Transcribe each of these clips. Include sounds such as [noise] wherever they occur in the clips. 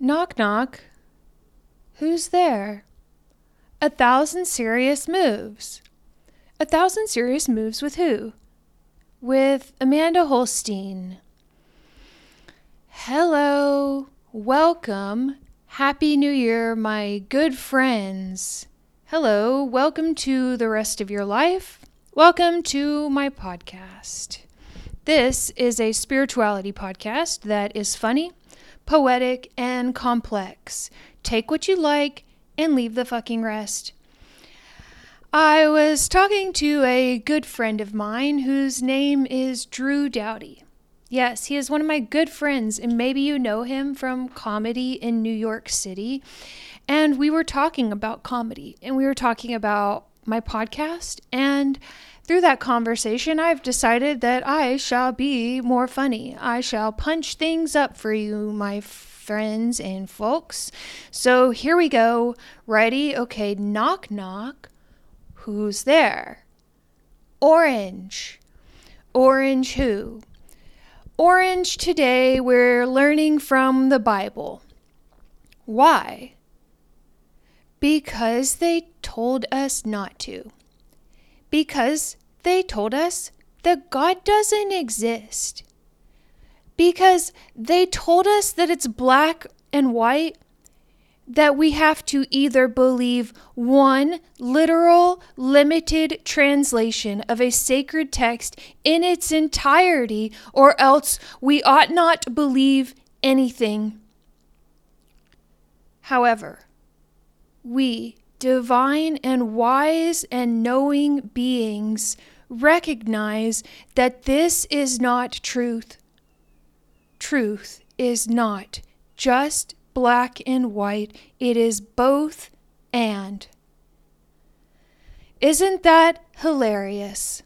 Knock, knock. Who's there? A thousand serious moves. A thousand serious moves with who? With Amanda Holstien. Hello. Welcome. Happy New Year, my good friends. Hello. Welcome to the rest of your life. Welcome to my podcast. This is a spirituality podcast that is funny, poetic, and complex. Take what you like and leave the fucking rest. I was talking to a good friend of mine whose name is Drew Dowdy. Yes, he is one of my good friends, and maybe you know him from comedy in New York City. And we were talking about comedy, and we were talking about my podcast. And through that conversation, I've decided that I shall be more funny. I shall punch things up for you, my friends and folks. So here we go. Ready? Okay, knock, knock. Who's there? Orange. Orange who? Orange today, we're learning from the Bible. Why? Because they told us not to. Because they told us that God doesn't exist. Because they told us that it's black and white, that we have to either believe one literal, limited translation of a sacred text in its entirety, or else we ought not believe anything. However, we divine and wise and knowing beings recognize that this is not truth. Truth is not just black and white, it is both and. Isn't that hilarious?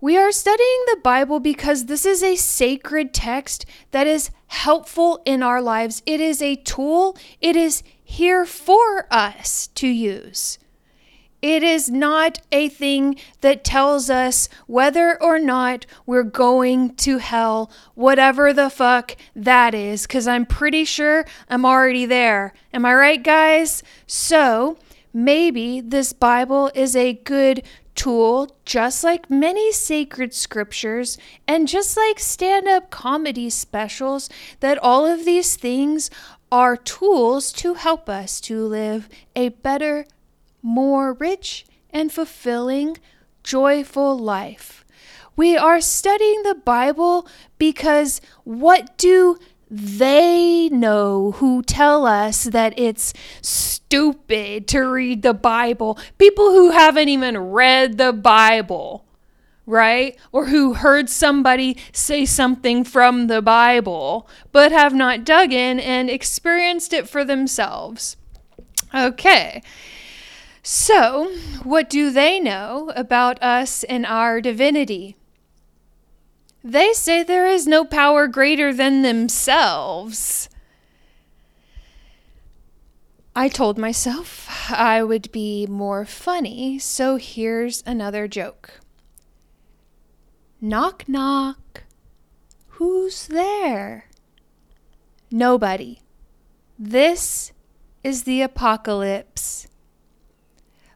We are studying the Bible because this is a sacred text that is helpful in our lives. It is a tool, it is here for us to use. It is not a thing that tells us whether or not we're going to hell, whatever the fuck that is, because I'm pretty sure I'm already there. Am I right, guys? So maybe this Bible is a good tool, just like many sacred scriptures, and just like stand up comedy specials, that all of these things are tools to help us to live a better, more rich, and fulfilling, joyful life. We are studying the Bible because what do they know who tell us that it's stupid to read the Bible? People who haven't even read the Bible right? Or who heard somebody say something from the Bible, but have not dug in and experienced it for themselves. Okay. So, what do they know about us and our divinity? They say there is no power greater than themselves. I told myself I would be more funny, so here's another joke. Knock, knock. Who's there? Nobody. This is the apocalypse.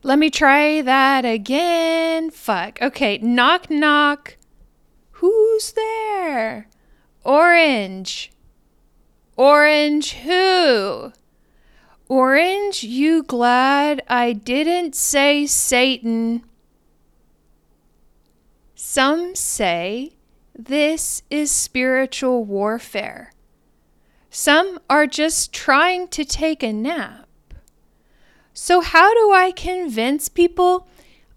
Let me try that again. Fuck. Okay, knock, knock. Who's there? Orange. Orange who? Orange, you glad I didn't say Satan? Some say this is spiritual warfare. Some are just trying to take a nap. So, how do I convince people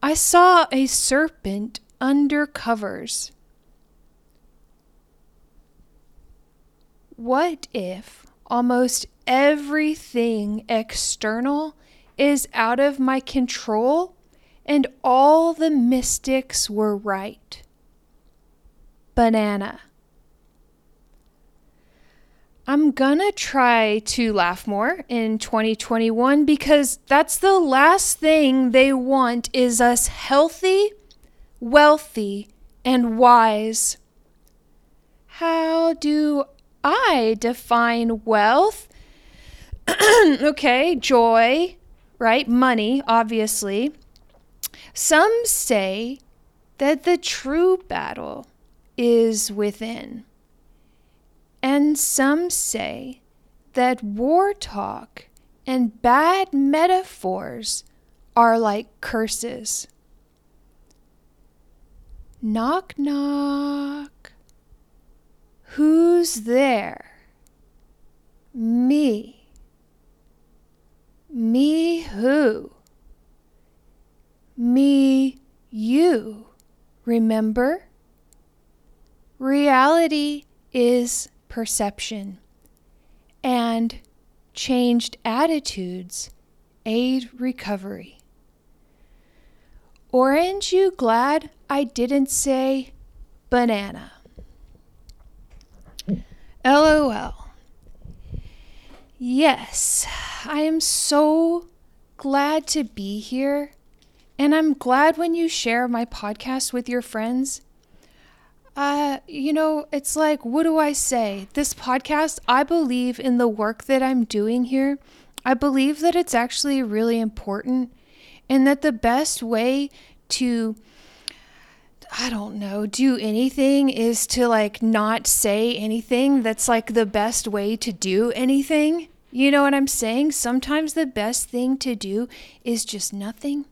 I saw a serpent under covers? What if almost everything external is out of my control and all the mystics were right. Banana. I'm gonna try to laugh more in 2021 because that's the last thing they want is us healthy, wealthy, and wise. How do I define wealth. [clears throat] okay, joy, right? Money, obviously. Some say that the true battle is within. And some say that war talk and bad metaphors are like curses. Knock, knock. Who's there? Me. Me who? Me you. Remember? Reality is perception, and changed attitudes aid recovery. Orange, you glad I didn't say banana? LOL. Yes, I am so glad to be here. And I'm glad when you share my podcast with your friends. Uh, you know, it's like, what do I say? This podcast, I believe in the work that I'm doing here. I believe that it's actually really important and that the best way to I don't know, do anything is to like not say anything. That's like the best way to do anything. You know what I'm saying? Sometimes the best thing to do is just nothing.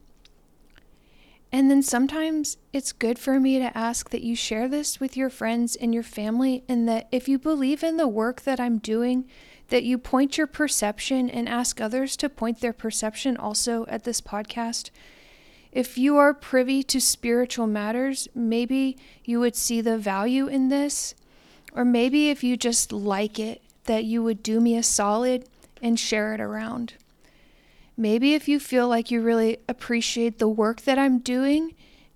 And then sometimes it's good for me to ask that you share this with your friends and your family, and that if you believe in the work that I'm doing, that you point your perception and ask others to point their perception also at this podcast. If you are privy to spiritual matters, maybe you would see the value in this. Or maybe if you just like it, that you would do me a solid and share it around. Maybe if you feel like you really appreciate the work that I'm doing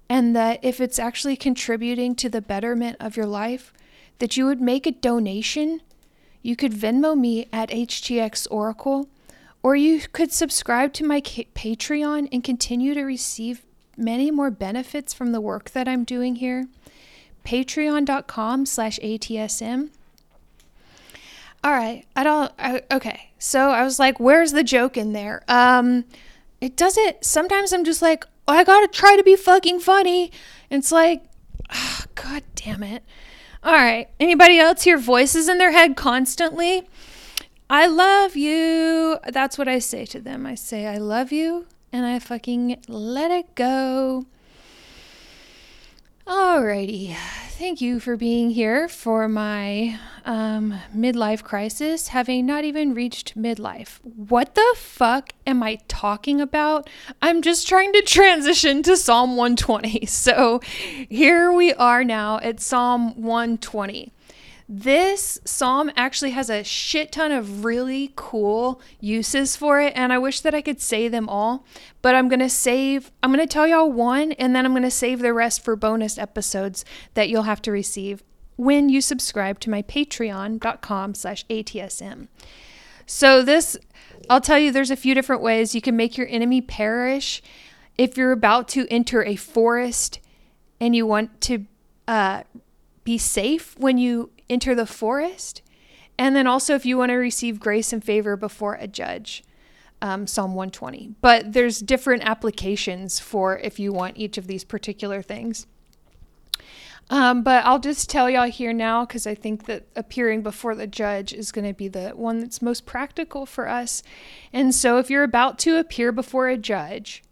and that if it's actually contributing to the betterment of your life, that you would make a donation you could Venmo me at HTX Oracle, or you could subscribe to my Patreon and continue to receive many more benefits from the work that I'm doing here. Patreon.com slash ATSM. All right, I don't. I, okay, so I was like, "Where's the joke in there?" Um, it doesn't. Sometimes I'm just like, oh, "I gotta try to be fucking funny." And it's like, oh, God damn it. All right. Anybody else hear voices in their head constantly? I love you. That's what I say to them. I say, I love you, and I fucking let it go. Alrighty. Thank you for being here for my um, midlife crisis, having not even reached midlife. What the fuck am I talking about? I'm just trying to transition to Psalm 120. [laughs] So here we are now at Psalm 120. This psalm actually has a shit ton of really cool uses for it, and I wish that I could say them all, but I'm gonna save, I'm gonna tell y'all one, and then I'm gonna save the rest for bonus episodes that you'll have to receive when you subscribe to my patreon.com slash ATSM. So this, I'll tell you, there's a few different ways you can make your enemy perish. If you're about to enter a forest and you want to uh, be safe when you enter the forest. And then also, if you want to receive grace and favor before a judge, um, Psalm 120. But there's different applications for if you want each of these particular things. Um, but I'll just tell y'all here now because I think that appearing before the judge is going to be the one that's most practical for us. And so if you're about to appear before a judge,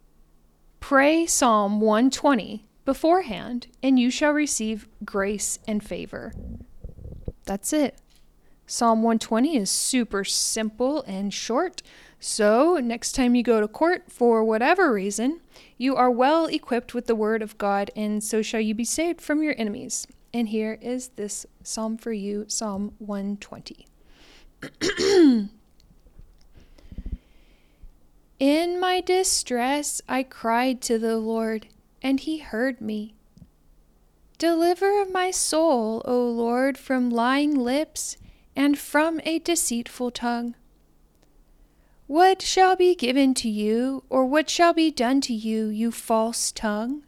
pray Psalm 120 beforehand, and you shall receive grace and favor. That's it. Psalm 120 is super simple and short. So, next time you go to court for whatever reason, you are well equipped with the word of God, and so shall you be saved from your enemies. And here is this psalm for you Psalm 120. [clears throat] In my distress, I cried to the Lord, and he heard me. Deliver my soul, O Lord, from lying lips and from a deceitful tongue. What shall be given to you, or what shall be done to you, you false tongue?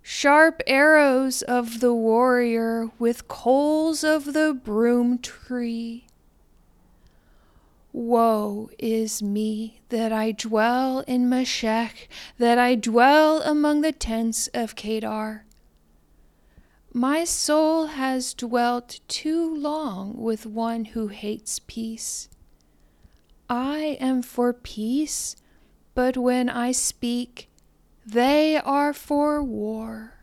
sharp arrows of the warrior with coals of the broom tree. Woe is me that I dwell in Meshech, that I dwell among the tents of Kedar. My soul has dwelt too long with one who hates peace. I am for peace, but when I speak, they are for war.